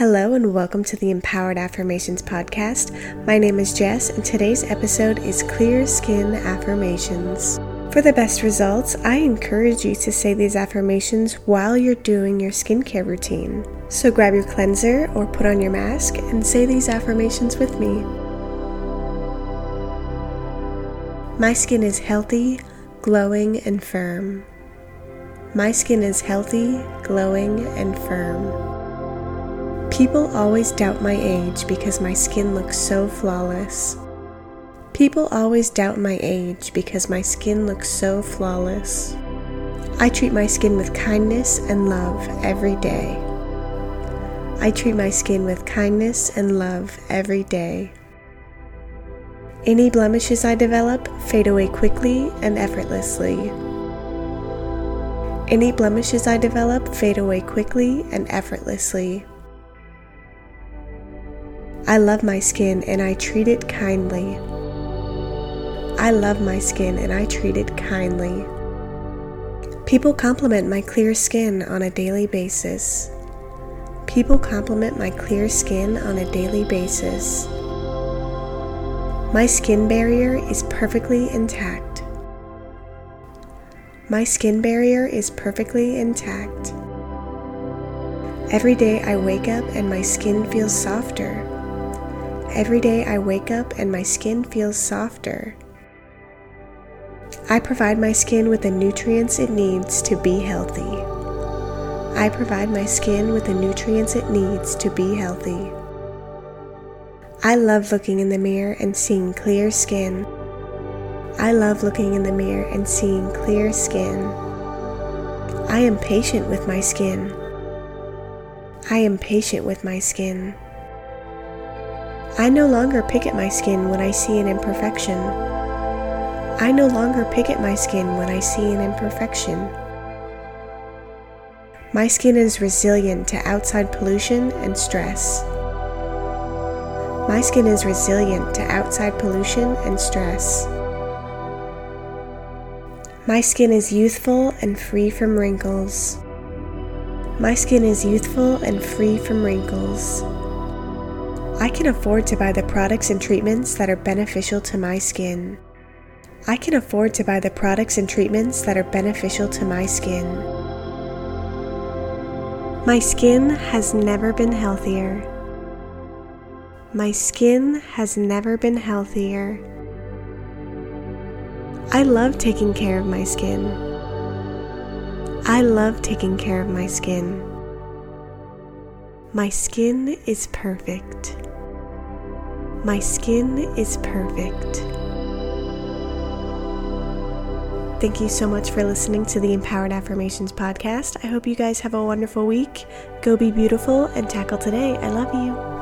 Hello, and welcome to the Empowered Affirmations podcast. My name is Jess, and today's episode is Clear Skin Affirmations. For the best results, I encourage you to say these affirmations while you're doing your skincare routine. So grab your cleanser or put on your mask and say these affirmations with me. My skin is healthy, glowing, and firm. My skin is healthy, glowing, and firm. People always doubt my age because my skin looks so flawless. People always doubt my age because my skin looks so flawless. I treat my skin with kindness and love every day. I treat my skin with kindness and love every day. Any blemishes I develop fade away quickly and effortlessly. Any blemishes I develop fade away quickly and effortlessly. I love my skin and I treat it kindly. I love my skin and I treat it kindly. People compliment my clear skin on a daily basis. People compliment my clear skin on a daily basis. My skin barrier is perfectly intact. My skin barrier is perfectly intact. Every day I wake up and my skin feels softer. Every day I wake up and my skin feels softer. I provide my skin with the nutrients it needs to be healthy. I provide my skin with the nutrients it needs to be healthy. I love looking in the mirror and seeing clear skin. I love looking in the mirror and seeing clear skin. I am patient with my skin. I am patient with my skin. I no longer pick at my skin when I see an imperfection. I no longer pick at my skin when I see an imperfection. My skin is resilient to outside pollution and stress. My skin is resilient to outside pollution and stress. My skin is youthful and free from wrinkles. My skin is youthful and free from wrinkles. I can afford to buy the products and treatments that are beneficial to my skin. I can afford to buy the products and treatments that are beneficial to my skin. My skin has never been healthier. My skin has never been healthier. I love taking care of my skin. I love taking care of my skin. My skin is perfect. My skin is perfect. Thank you so much for listening to the Empowered Affirmations podcast. I hope you guys have a wonderful week. Go be beautiful and tackle today. I love you.